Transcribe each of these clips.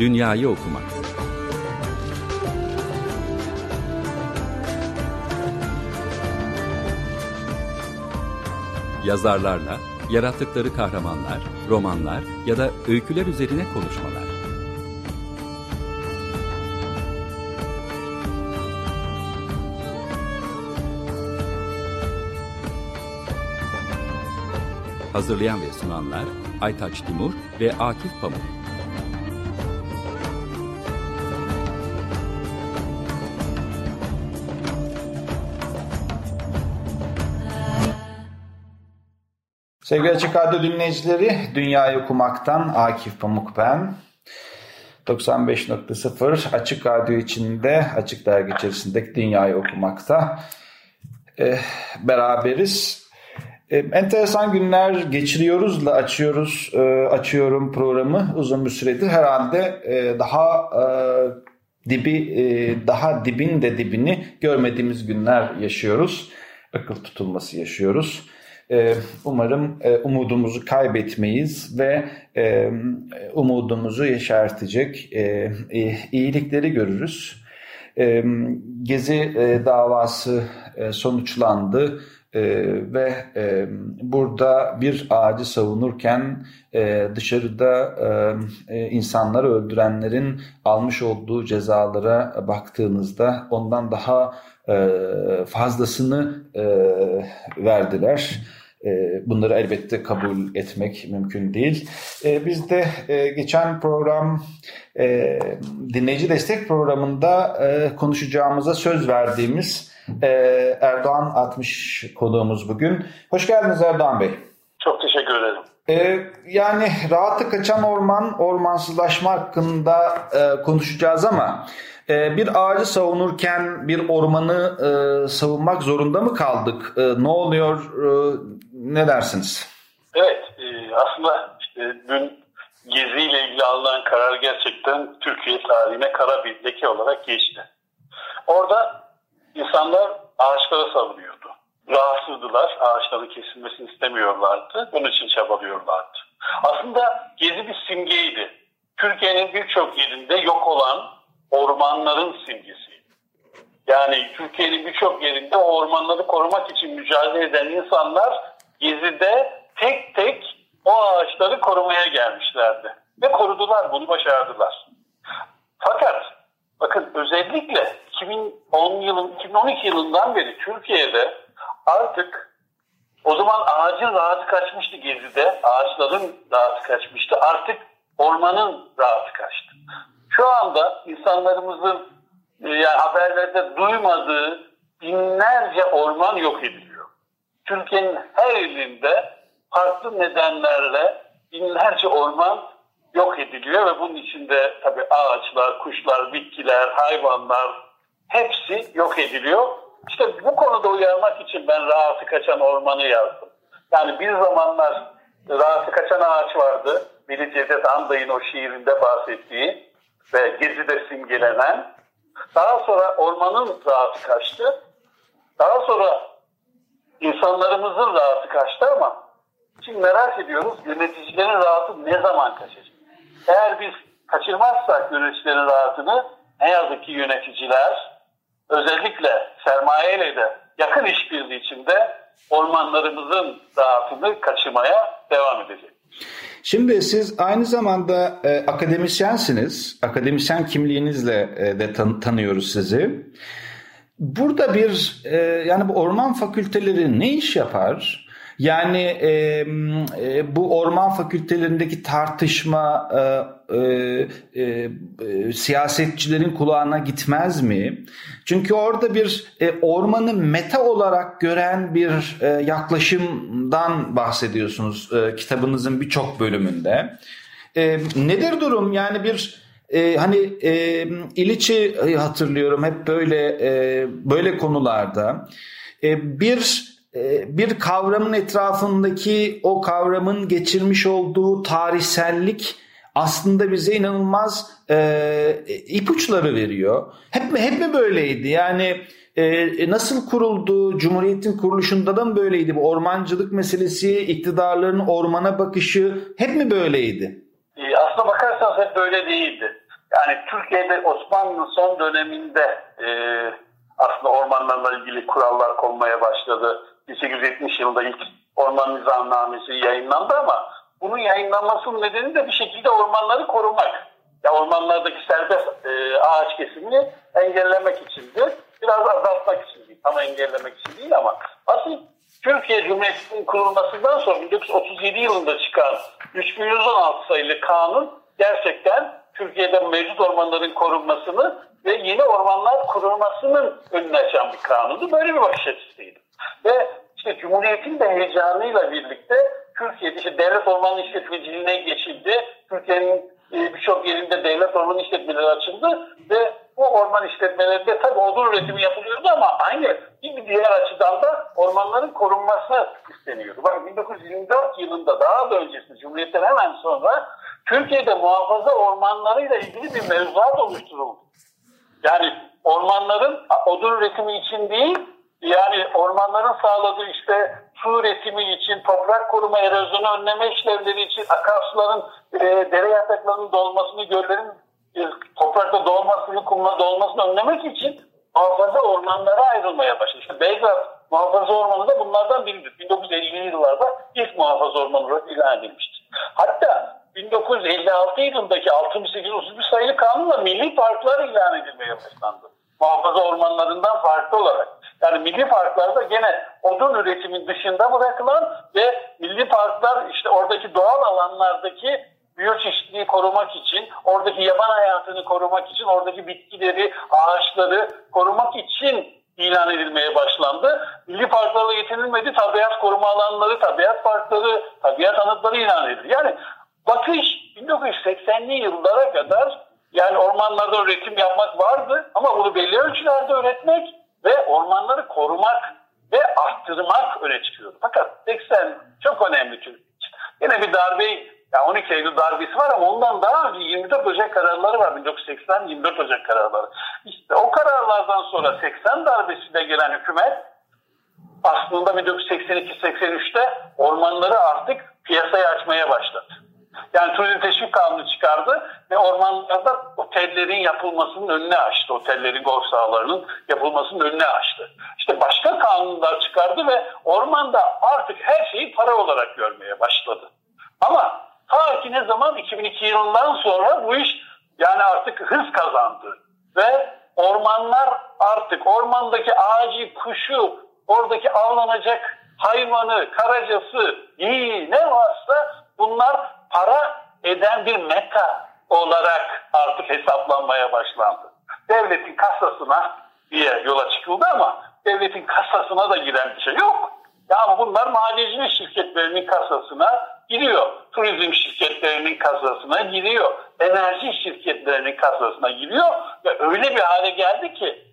Dünyayı Okumak Yazarlarla yarattıkları kahramanlar, romanlar ya da öyküler üzerine konuşmalar. Hazırlayan ve sunanlar Aytaç Timur ve Akif Pamuk. Sevgili Açık Radyo dinleyicileri, Dünyayı Okumaktan Akif Pamuk ben. 95.0 Açık Radyo içinde, Açık Dergi içerisindeki Dünyayı Okumakta e, beraberiz. E, enteresan günler geçiriyoruzla açıyoruz, e, açıyorum programı uzun bir süredir. Herhalde e, daha e, dibi, e, daha dibin de dibini görmediğimiz günler yaşıyoruz. Akıl tutulması yaşıyoruz. Ee, umarım e, umudumuzu kaybetmeyiz ve e, umudumuzu yeşertecek e, iyilikleri görürüz. Gezi davası sonuçlandı ve burada bir ağacı savunurken dışarıda insanları öldürenlerin almış olduğu cezalara baktığınızda ondan daha fazlasını verdiler. Ee, bunları elbette kabul etmek mümkün değil. Ee, biz de e, geçen program e, dinleyici destek programında e, konuşacağımıza söz verdiğimiz Erdoğan 60 konuğumuz bugün. Hoş geldiniz Erdoğan Bey. Çok teşekkür ederim. Yani rahatı kaçan orman, ormansızlaşma hakkında konuşacağız ama bir ağacı savunurken bir ormanı savunmak zorunda mı kaldık? Ne oluyor? Ne dersiniz? Evet, e, aslında işte dün geziyle ilgili alınan karar gerçekten Türkiye tarihine kara bir leke olarak geçti. Orada insanlar ağaçlara savunuyordu. Rahatsızdılar, ağaçların kesilmesini istemiyorlardı, bunun için çabalıyorlardı. Aslında gezi bir simgeydi. Türkiye'nin birçok yerinde yok olan ormanların simgesi. Yani Türkiye'nin birçok yerinde ormanları korumak için mücadele eden insanlar Gezi'de tek tek o ağaçları korumaya gelmişlerdi. Ve korudular, bunu başardılar. Fakat bakın özellikle 2010 yılın 2012 yılından beri Türkiye'de artık o zaman ağacın rahatı kaçmıştı Gezi'de. Ağaçların rahatı kaçmıştı. Artık ormanın rahatı kaçtı. Şu anda insanlarımızın e, yani haberlerde duymadığı binlerce orman yok ediliyor. Türkiye'nin her ilinde farklı nedenlerle binlerce orman yok ediliyor ve bunun içinde tabii ağaçlar, kuşlar, bitkiler, hayvanlar hepsi yok ediliyor. İşte bu konuda uyarmak için ben rahatı kaçan ormanı yazdım. Yani bir zamanlar rahatı kaçan ağaç vardı. Biri Cevdet Anday'ın o şiirinde bahsettiği ve Gezi'de simgelenen. Daha sonra ormanın rahatı kaçtı. Daha sonra insanlarımızın rahatı kaçtı ama şimdi merak ediyoruz yöneticilerin rahatı ne zaman kaçacak? Eğer biz kaçırmazsak yöneticilerin rahatını ne yazık ki yöneticiler özellikle sermayeyle de yakın işbirliği içinde ormanlarımızın rahatını kaçırmaya devam edecek. Şimdi siz aynı zamanda e, akademisyensiniz. Akademisyen kimliğinizle e, de tan- tanıyoruz sizi. Burada bir e, yani bu orman fakülteleri ne iş yapar? Yani e, e, bu orman fakültelerindeki tartışma e, e, e, siyasetçilerin kulağına gitmez mi? Çünkü orada bir e, ormanı meta olarak gören bir e, yaklaşımdan bahsediyorsunuz e, kitabınızın birçok bölümünde. E, nedir durum? Yani bir e, hani e, İliç'i hatırlıyorum hep böyle e, böyle konularda e, bir e, bir kavramın etrafındaki o kavramın geçirmiş olduğu tarihsellik aslında bize inanılmaz e, ipuçları veriyor. Hep mi hep mi böyleydi? Yani e, nasıl kuruldu? Cumhuriyetin kuruluşunda da mı böyleydi? Bu ormancılık meselesi, iktidarların ormana bakışı hep mi böyleydi? E, aslına bakarsanız hep böyle değildi. Yani Türkiye'de Osmanlı son döneminde e, aslında ormanlarla ilgili kurallar konmaya başladı. 1870 yılında ilk orman nizamnamesi yayınlandı ama bunun yayınlanmasının nedeni de bir şekilde ormanları korumak. Ya ormanlardaki serbest e, ağaç kesimini engellemek içindi. Biraz azaltmak için değil, tam engellemek için değil ama asıl Türkiye Cumhuriyeti'nin kurulmasından sonra 1937 yılında çıkan 3116 sayılı kanun gerçekten Türkiye'de mevcut ormanların korunmasını ve yeni ormanlar kurulmasının önünü açan bir kanundu. Böyle bir bakış açısıydı. Ve işte Cumhuriyet'in de heyecanıyla birlikte Türkiye'de işte devlet orman işletmeciliğine geçildi. Türkiye'nin e, birçok yerinde devlet orman işletmeleri açıldı ve bu orman işletmelerinde tabii odun üretimi yapılıyordu ama aynı bir diğer açıdan da ormanların korunması isteniyordu. Bak 1924 yılında daha da öncesinde Cumhuriyet'ten hemen sonra Türkiye'de muhafaza ormanlarıyla ilgili bir mevzuat oluşturuldu. Yani ormanların odun üretimi için değil yani ormanların sağladığı işte su üretimi için, toprak koruma, erozyonu önleme işlevleri için, akarsuların, e, dere yataklarının dolmasını, göllerin e, toprakta dolmasını, kumla dolmasını önlemek için muhafaza ormanlara ayrılmaya başladı. İşte Belgrad muhafaza ormanı da bunlardan biridir. 1950'li yıllarda ilk muhafaza ormanı olarak ilan edilmiştir. Hatta 1956 yılındaki 6831 sayılı kanunla milli parklar ilan edilmeye başlandı. Muhafaza ormanlarından farklı olarak. Yani milli parklarda gene odun üretimin dışında bırakılan ve milli parklar işte oradaki doğal alanlardaki biyoçeşitliliği korumak için, oradaki yaban hayatını korumak için, oradaki bitkileri, ağaçları korumak için ilan edilmeye başlandı. Milli parklarla yetinilmedi. Tabiat koruma alanları, tabiat parkları, tabiat anıtları ilan edildi. Yani bakış 1980'li yıllara kadar yani ormanlarda üretim yapmak vardı ama bunu belli ölçülerde üretmek ve ormanları korumak ve arttırmak öne çıkıyordu. Fakat 80 çok önemli için. Yine bir darbe, yani 12 Eylül darbesi var ama ondan daha önce 24 Ocak kararları var. 1980 24 Ocak kararları. İşte o kararlardan sonra 80 darbesiyle gelen hükümet aslında 1982-83'te ormanları artık piyasaya açmaya başladı. Yani turizm teşvik kanunu çıkardı ve ormanlarda otellerin yapılmasının önüne açtı. Otellerin, golf sahalarının yapılmasının önüne açtı. İşte başka kanunlar çıkardı ve ormanda artık her şeyi para olarak görmeye başladı. Ama ta ki ne zaman 2002 yılından sonra bu iş yani artık hız kazandı. Ve ormanlar artık ormandaki ağacı, kuşu, oradaki avlanacak hayvanı, karacası, iyi ne varsa bunlar para eden bir meta olarak artık hesaplanmaya başlandı. Devletin kasasına diye yola çıkıldı ama devletin kasasına da giren bir şey yok. Yani bunlar madencilik şirketlerinin kasasına giriyor. Turizm şirketlerinin kasasına giriyor. Enerji şirketlerinin kasasına giriyor. Ve öyle bir hale geldi ki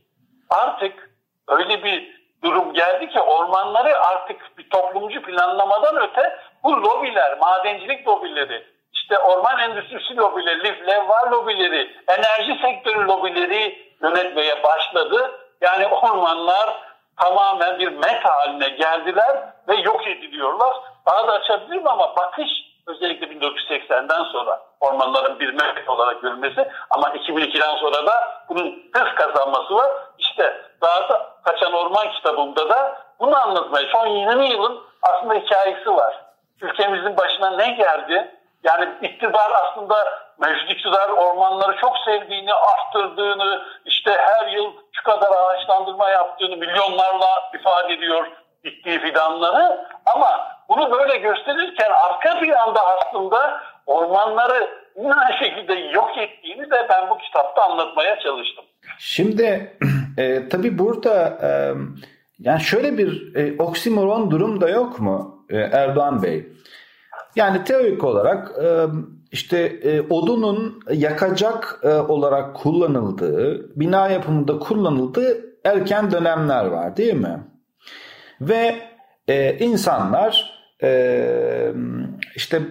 artık öyle bir durum geldi ki ormanları artık bir toplumcu planlamadan öte bu lobiler, madencilik lobileri, işte orman endüstrisi lobileri, levva lobileri, enerji sektörü lobileri yönetmeye başladı. Yani ormanlar tamamen bir met haline geldiler ve yok ediliyorlar. Daha da açabilirim ama bakış özellikle 1980'den sonra ormanların bir met olarak görülmesi ama 2002'den sonra da bunun hız kazanması var. İşte daha da Kaçan Orman kitabımda da bunu anlatmaya, son 20 yılın aslında hikayesi var. Ülkemizin başına ne geldi? Yani iktidar aslında mevcut iktidar ormanları çok sevdiğini, arttırdığını, işte her yıl şu kadar ağaçlandırma yaptığını milyonlarla ifade ediyor diktiği fidanları. Ama bunu böyle gösterirken arka planda aslında ormanları aynı şekilde yok ettiğini de ben bu kitapta anlatmaya çalıştım. Şimdi e, tabii burada e, yani şöyle bir e, oksimoron durum da yok mu e, Erdoğan Bey? Yani teorik olarak e, işte e, odunun yakacak e, olarak kullanıldığı, bina yapımında kullanıldığı erken dönemler var değil mi? Ve e, insanlar e, işte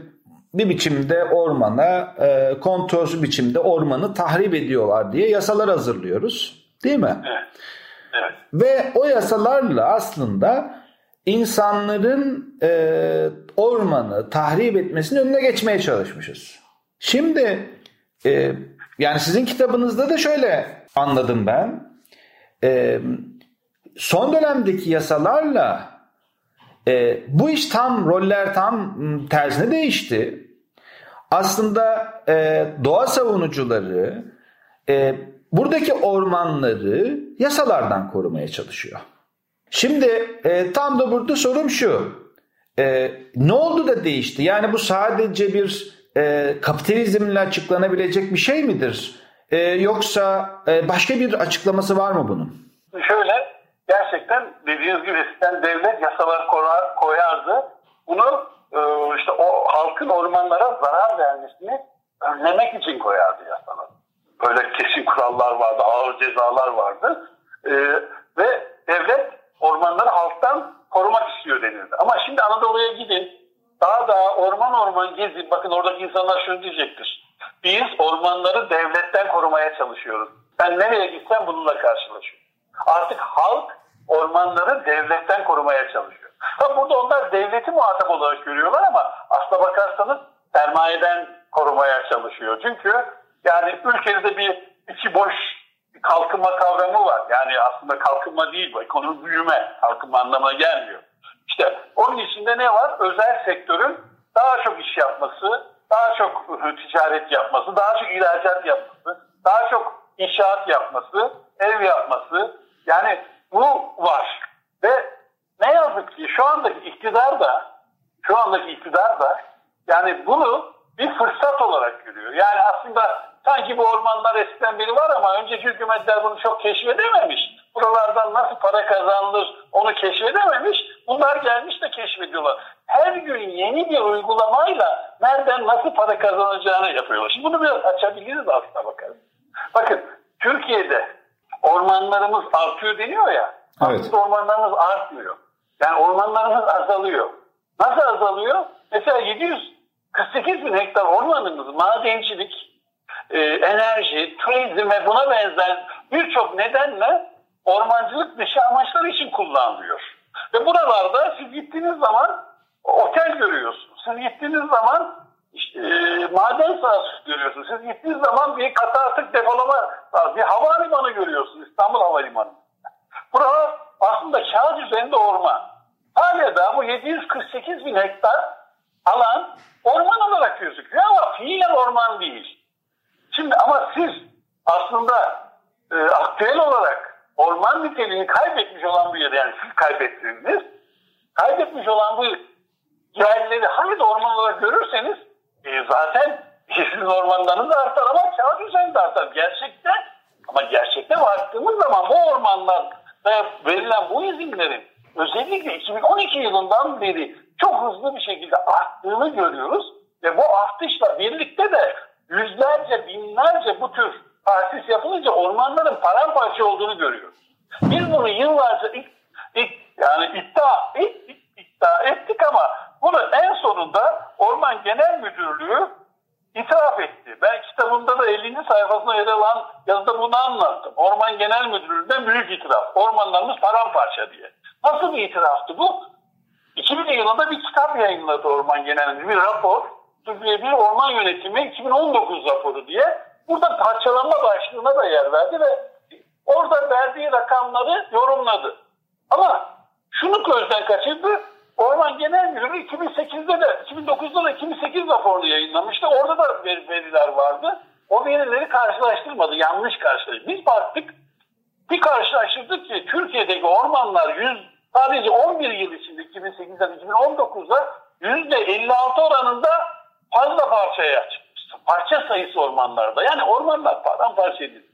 bir biçimde ormana, e, kontrolsüz biçimde ormanı tahrip ediyorlar diye yasalar hazırlıyoruz. Değil mi? Evet. evet. Ve o yasalarla aslında insanların e, ormanı tahrip etmesinin önüne geçmeye çalışmışız. Şimdi e, Yani sizin kitabınızda da şöyle anladım ben. E, son dönemdeki yasalarla e, bu iş tam roller tam tersine değişti. Aslında e, doğa savunucuları e, buradaki ormanları yasalardan korumaya çalışıyor. Şimdi e, tam da burada sorum şu. E, ne oldu da değişti? Yani bu sadece bir e, kapitalizmle açıklanabilecek bir şey midir? E, yoksa e, başka bir açıklaması var mı bunun? Şöyle gerçekten dediğiniz gibi eskiden devlet yasalar koyar, koyardı. Bunu e, işte o halkın ormanlara zarar vermesini önlemek için koyardı yasalar. Böyle kesin kurallar vardı, ağır cezalar vardı. E, ve devlet ormanları halktan korumak istiyor denildi. Ama şimdi Anadolu'ya gidin, daha daha orman orman gezin. Bakın oradaki insanlar şunu diyecektir. Biz ormanları devletten korumaya çalışıyoruz. Ben nereye gitsem bununla karşılaşıyorum. Artık halk ormanları devletten korumaya çalışıyor. Tabi burada onlar devleti muhatap olarak görüyorlar ama aslına bakarsanız sermayeden korumaya çalışıyor. Çünkü yani ülkede bir içi boş kalkınma kavramı var. Yani aslında kalkınma değil bu. Ekonomi büyüme. Kalkınma anlamına gelmiyor. İşte onun içinde ne var? Özel sektörün daha çok iş yapması, daha çok ticaret yapması, daha çok ihracat yapması, daha çok inşaat yapması, ev yapması. Yani bu var. Ve ne yazık ki şu andaki iktidar da şu andaki iktidar da yani bunu bir fırsat olarak görüyor. Yani aslında sanki bu ormanlar eskiden beri var ama önceki hükümetler bunu çok keşfedememiş. Buralardan nasıl para kazanılır onu keşfedememiş. Bunlar gelmiş de keşfediyorlar. Her gün yeni bir uygulamayla nereden nasıl para kazanacağını yapıyorlar. Şimdi bunu biraz açabiliriz aslına bakarız. Bakın Türkiye'de ormanlarımız artıyor deniyor ya. Evet. Aslında ormanlarımız artmıyor. Yani ormanlarımız azalıyor. Nasıl azalıyor? Mesela 748 bin hektar ormanımız madencilik, e, enerji, turizm ve buna benzer birçok nedenle ormancılık dışı amaçlar için kullanılıyor. Ve buralarda siz gittiğiniz zaman otel görüyorsunuz. Siz gittiğiniz zaman maden sahası görüyorsunuz. Siz gittiğiniz zaman bir kata atık depolama bir havalimanı görüyorsunuz. İstanbul Havalimanı. Burada aslında kağıt üzerinde orman. Hala da bu 748 bin hektar alan orman olarak gözüküyor ama fiilen orman değil. Şimdi ama siz aslında e, aktüel olarak orman niteliğini kaybetmiş olan bir yer yani siz kaybettiniz. Kaybetmiş olan bu yerleri hangi orman olarak görürseniz e, zaten sizin ormanlarınız artar ama kağıt üzerinde artar. Gerçekte ama gerçekte baktığımız zaman bu ormanlar verilen bu izinlerin özellikle 2012 yılından beri çok hızlı bir şekilde arttığını görüyoruz. Ve bu artışla birlikte de yüzlerce, binlerce bu tür tahsis yapılınca ormanların paramparça olduğunu görüyoruz. Biz bunu yıllarca ilk, ilk, yani iddia, ilk, iddia ettik ama bunu en sonunda Orman Genel Müdürlüğü itiraf etti. Ben kitabımda da 50. sayfasında yer alan yazıda bunu anlattım. Orman Genel Müdürlüğü'nden büyük itiraf. Ormanlarımız paramparça diye. Nasıl bir itiraftı bu? 2000 yılında bir kitap yayınladı Orman Genel Müdürlüğü. Bir rapor. Bir orman yönetimi 2019 raporu diye. Burada parçalanma başlığına da yer verdi ve orada verdiği rakamları yorumladı. Ama şunu gözden kaçırdı. Orman Genel Müdürlüğü 2008'de de 2009'da da 2008 raporunu yayınlamıştı. Orada da veriler vardı. O verileri karşılaştırmadı. Yanlış karşılaştırdı. Biz baktık bir karşılaştırdık ki Türkiye'deki ormanlar 100 sadece 11 yıl içinde 2008'den 2019'da %56 oranında fazla parçaya çıkmış. Parça sayısı ormanlarda. Yani ormanlar paramparça edildi.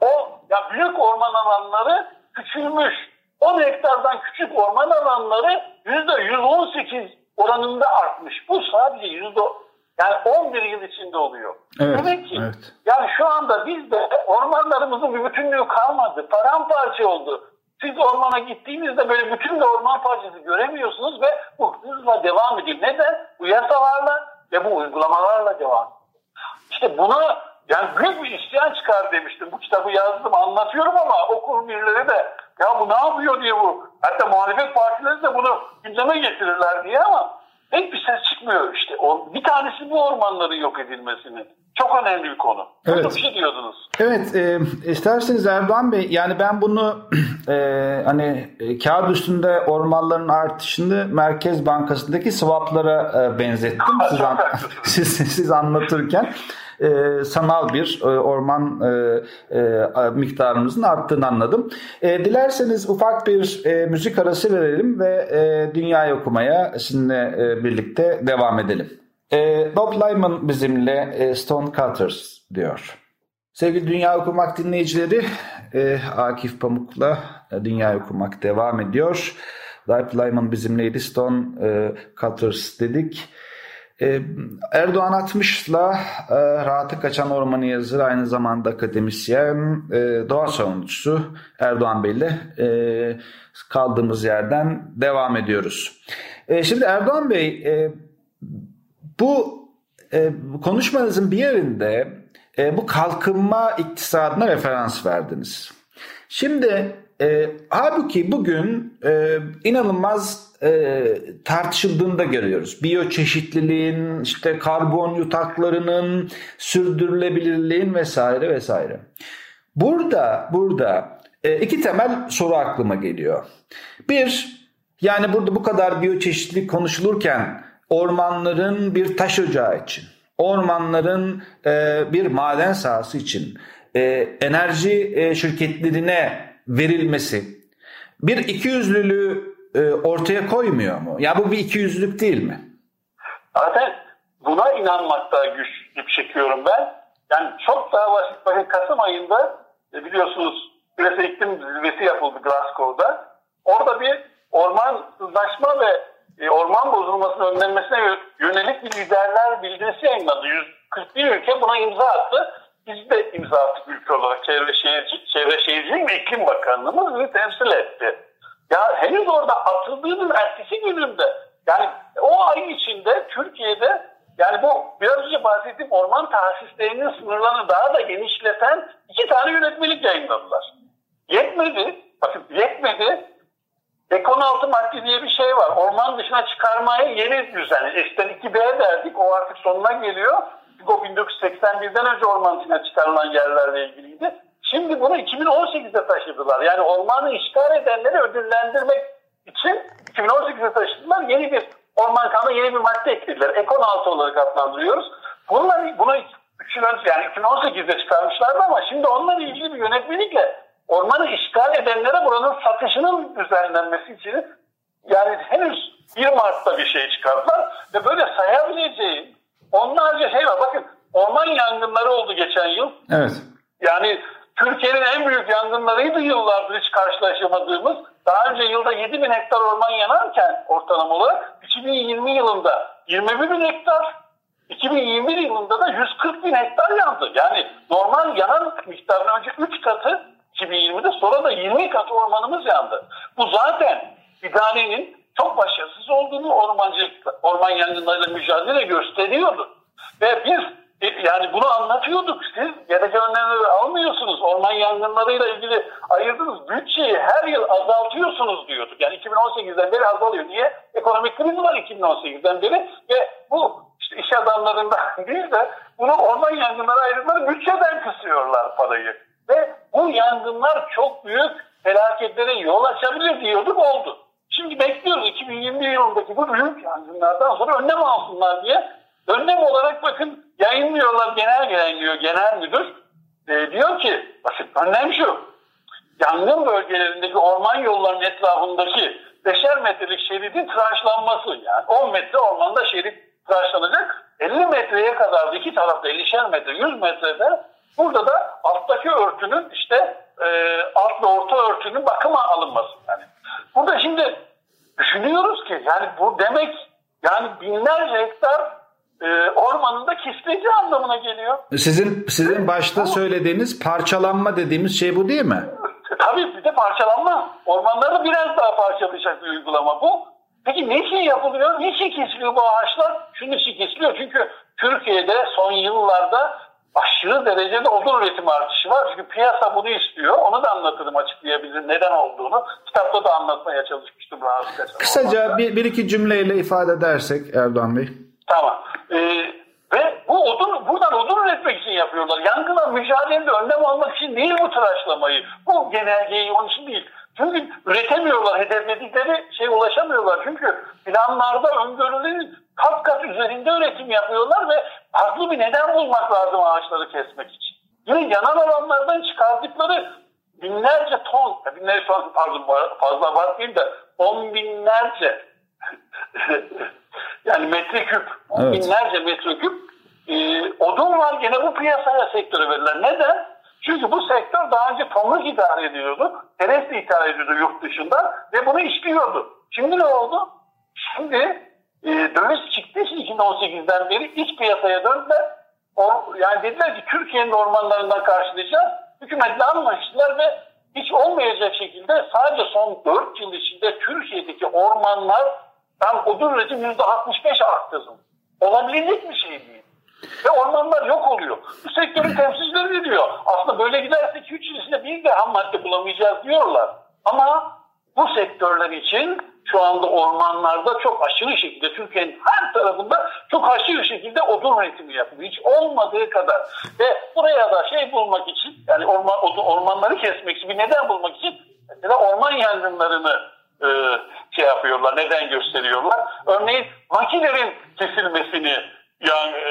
O ya büyük orman alanları küçülmüş. 10 hektardan küçük orman alanları %118 oranında artmış. Bu sadece yüzde yani 11 yıl içinde oluyor. Evet, Demek ki evet. yani şu anda bizde ormanlarımızın bir bütünlüğü kalmadı. Paramparça oldu. Siz ormana gittiğinizde böyle bütün de orman parçası göremiyorsunuz ve bu hızla devam ediyor. Neden? Bu yasalarla ve bu uygulamalarla devam İşte buna yani büyük bir isyan çıkar demiştim. Bu kitabı yazdım anlatıyorum ama okur birileri de ya bu ne yapıyor diye bu. Hatta muhalefet partileri de bunu gündeme getirirler diye ama pek bir ses çıkmıyor işte. Bir tanesi bu ormanların yok edilmesinin. Çok önemli bir konu. Evet. Bir şey diyordunuz. Evet, e, isterseniz Erdoğan Bey, yani ben bunu e, hani e, kağıt üstünde ormanların artışını Merkez Bankası'ndaki swaplara e, benzettim siz, an, siz, siz anlatırken. E, sanal bir e, orman e, e, miktarımızın arttığını anladım. E, dilerseniz ufak bir e, müzik arası verelim ve e, dünyayı okumaya sizinle e, birlikte devam edelim. E, Bob Lyman bizimle e, Stone Cutters diyor. Sevgili Dünya Okumak dinleyicileri, e, Akif Pamuk'la e, Dünya Okumak devam ediyor. Life Lyman bizimleydi, Stone e, Cutters dedik. E, Erdoğan Atmış'la e, Rahatı Kaçan Ormanı yazır, aynı zamanda akademisyen, e, doğa savunucusu Erdoğan Bey'le e, kaldığımız yerden devam ediyoruz. E, şimdi Erdoğan Bey, e, bu e, konuşmanızın bir yerinde e, bu kalkınma iktisadına referans verdiniz. Şimdi e, halbuki bugün e, inanılmaz e, tartışıldığını da görüyoruz. Biyoçeşitliliğin, işte karbon yutaklarının, sürdürülebilirliğin vesaire vesaire. Burada, burada e, iki temel soru aklıma geliyor. Bir, yani burada bu kadar biyoçeşitlilik konuşulurken ormanların bir taş ocağı için, ormanların e, bir maden sahası için e, enerji e, şirketlerine verilmesi bir ikiyüzlülüğü e, ortaya koymuyor mu? Ya bu bir ikiyüzlülük değil mi? Zaten buna inanmakta güçlük çekiyorum ben. Yani çok daha basit. Bakın Kasım ayında e, biliyorsunuz küresel iklim zirvesi yapıldı Glasgow'da. Orada bir ormansızlaşma ve bozulmasının önlenmesine yönelik bir liderler bildirisi yayınladı. 141 ülke buna imza attı. Biz de imza attık ülke olarak Çevre, Şehirci, Çevre Şehircilik ve İklim Bakanlığımız bizi temsil etti. Ya henüz orada atıldığının ertesi gününde yani o ay içinde Türkiye'de yani bu biraz önce bahsettiğim orman tahsislerinin sınırlarını daha da genişleten iki tane yönetmelik yayınladılar. Yetmedi. Bakın yetmedi. Ekon altı madde diye bir şey var. Orman çıkarmaya yeni düzen. Eskiden 2B derdik. O artık sonuna geliyor. Çünkü o 1981'den önce orman dışına çıkarılan yerlerle ilgiliydi. Şimdi bunu 2018'de taşıdılar. Yani ormanı işgal edenleri ödüllendirmek için 2018'de taşıdılar. Yeni bir orman kanunu yeni bir madde eklediler. Ekon altı olarak adlandırıyoruz. Bunlar bunu 3 yıl önce yani 2018'de çıkarmışlardı ama şimdi onunla ilgili bir yönetmelikle ormanı işgal edenlere buranın satışının düzenlenmesi için yani henüz 1 Mart'ta bir şey çıkardılar ve böyle sayabileceği onlarca şey var. Bakın orman yangınları oldu geçen yıl. Evet. Yani Türkiye'nin en büyük yangınlarıydı yıllardır hiç karşılaşamadığımız. Daha önce yılda 7 bin hektar orman yanarken ortalama olarak 2020 yılında 21 bin hektar, 2021 yılında da 140 bin hektar yandı. Yani normal yanan miktarından önce 3 katı 2020'de sonra da 20 kat ormanımız yandı. Bu zaten idarenin çok başarısız olduğunu ormancılık, orman yangınlarıyla mücadele gösteriyordu. Ve biz yani bunu anlatıyorduk. Siz gereken önlemleri almıyorsunuz. Orman yangınlarıyla ilgili ayırdığınız bütçeyi her yıl azaltıyorsunuz diyorduk. Yani 2018'den beri azalıyor. Niye? Ekonomik kriz var 2018'den beri ve bu işte iş adamlarından değil de bunu orman yangınları ayırdıkları bütçeden kısıyorlar parayı. Ve bu yangınlar çok büyük felaketlere yol açabilir diyorduk oldu. Şimdi bekliyoruz 2021 yılındaki bu büyük yangınlardan sonra önlem alsınlar diye. Bakın yayınlıyorlar genel yayınlıyor genel müdür. E, diyor ki bakın önlem şu. Yangın bölgelerindeki orman yollarının etrafındaki 5'er metrelik şeridin tıraşlanması. Yani 10 metre ormanda şerit tıraşlanacak. 50 metreye kadar da iki tarafta 50'şer metre 100 metrede Burada da alttaki örtünün işte e, alt ve orta örtünün bakıma alınması. Yani burada şimdi düşünüyoruz ki yani bu demek yani binlerce hektar e, ormanında kesilecek anlamına geliyor. Sizin sizin başta söylediğiniz parçalanma dediğimiz şey bu değil mi? Tabii bir de parçalanma. Ormanları biraz daha parçalayacak bir uygulama bu. Peki niçin yapılıyor? Niçin kesiliyor bu ağaçlar? Şunun için kesiliyor. Çünkü Türkiye'de son yıllarda aşırı derecede odun üretimi artışı var. Çünkü piyasa bunu istiyor. Onu da anlatırım açıklayabilirim neden olduğunu. Kitapta da anlatmaya çalışmıştım rahatsız Kısaca bir, bir iki cümleyle ifade edersek Erdoğan Bey. Tamam. Ee, ve bu odun, buradan odun üretmek için yapıyorlar. Yangına mücadelede önlem almak için değil bu tıraşlamayı. Bu genelgeyi onun için değil. Çünkü üretemiyorlar, hedefledikleri şey ulaşamıyorlar. Çünkü planlarda öngörülerin kat kat üzerinde üretim yapıyorlar ve farklı bir neden bulmak lazım ağaçları kesmek için. Yine yanan alanlardan çıkardıkları binlerce ton, binlerce ton pardon fazla abartmayayım da on binlerce yani metreküp, evet. binlerce metreküp e, odun var gene bu piyasaya sektöre verilen. Neden? Çünkü bu sektör daha önce tomruk idare ediyordu. Teresle idare ediyordu yurt dışında ve bunu işliyordu. Şimdi ne oldu? Şimdi e, döviz çıktı 2018'den beri iç piyasaya döndüler. O, yani dediler ki Türkiye'nin ormanlarından karşılayacağız. Hükümetle anlaştılar ve hiç olmayacak şekilde sadece son 4 yıl içinde Türkiye'deki ormanlar tam odun üretim %65 arttırdı. Olabilecek bir şey değil. Ve ormanlar yok oluyor. Bu sektörün temsilcileri diyor. Aslında böyle giderse 2-3 yıl içinde bir de ham madde bulamayacağız diyorlar. Ama bu sektörler için şu anda ormanlarda çok aşırı şekilde Türkiye'nin her tarafında çok aşırı şekilde odun üretimi yapılıyor. Hiç olmadığı kadar. Ve buraya da şey bulmak için yani orman, odun, ormanları kesmek için bir neden bulmak için mesela orman yangınlarını e, şey yapıyorlar, neden gösteriyorlar. Örneğin makinelerin kesilmesini yani, e,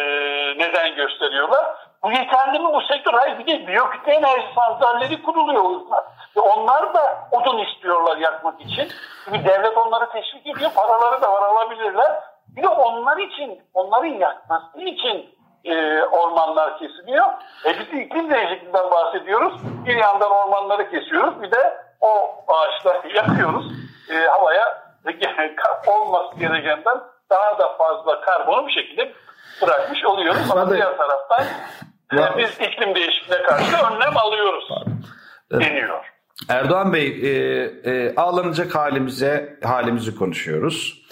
neden gösteriyorlar. Bu yeterli mi bu sektör? Hayır bir de biyokütle enerji santralleri kuruluyor onlar. Ve onlar da odun istiyorlar yakmak için. Çünkü devlet onları teşvik ediyor. Paraları da var alabilirler. Bir de onlar için, onların yakması için e, ormanlar kesiliyor. E biz iklim değişikliğinden bahsediyoruz. Bir yandan ormanları kesiyoruz. Bir de o ağaçları yakıyoruz. E, havaya olması gerekenden daha da fazla karbonu bir şekilde bırakmış oluyoruz. Ama diğer taraftan ya. biz iklim değişikliğine karşı önlem alıyoruz deniyor. Erdoğan Bey, e, e, ağlanacak halimize halimizi konuşuyoruz.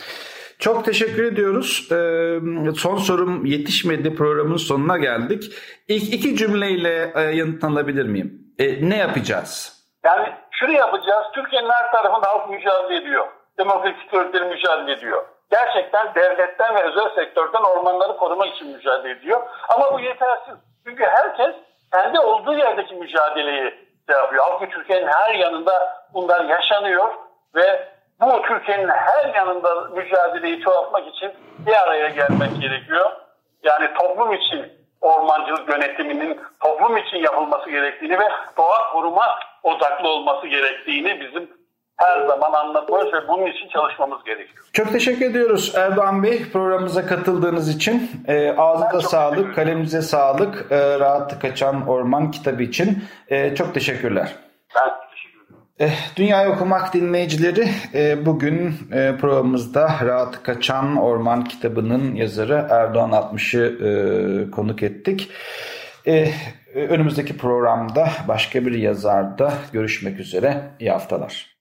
Çok teşekkür ediyoruz. E, son sorum yetişmedi programın sonuna geldik. İlk iki cümleyle e, yanıtlanabilir miyim? E, ne yapacağız? Yani şunu yapacağız. Türkiye'nin her tarafında halk mücadele ediyor. Demokratik örgütleri mücadele ediyor. Gerçekten devletten ve özel sektörden ormanları korumak için mücadele ediyor. Ama bu yetersiz. Çünkü herkes kendi olduğu yerdeki mücadeleyi şey yapıyor. Halbuki Türkiye'nin her yanında bunlar yaşanıyor ve bu Türkiye'nin her yanında mücadeleyi çoğaltmak için bir araya gelmek gerekiyor. Yani toplum için ormancılık yönetiminin toplum için yapılması gerektiğini ve doğa koruma odaklı olması gerektiğini bizim her zaman anlatıyoruz ve bunun için çalışmamız gerekiyor. Çok teşekkür ediyoruz Erdoğan Bey programımıza katıldığınız için. E, ağzınıza sağlık, kalemize sağlık. E, Rahat Kaçan Orman kitabı için. E, çok teşekkürler. Ben Dünya Okumak dinleyicileri e, bugün e, programımızda Rahat Kaçan Orman kitabının yazarı Erdoğan 60'ı e, konuk ettik. Önümüzdeki programda başka bir yazarda görüşmek üzere. İyi haftalar.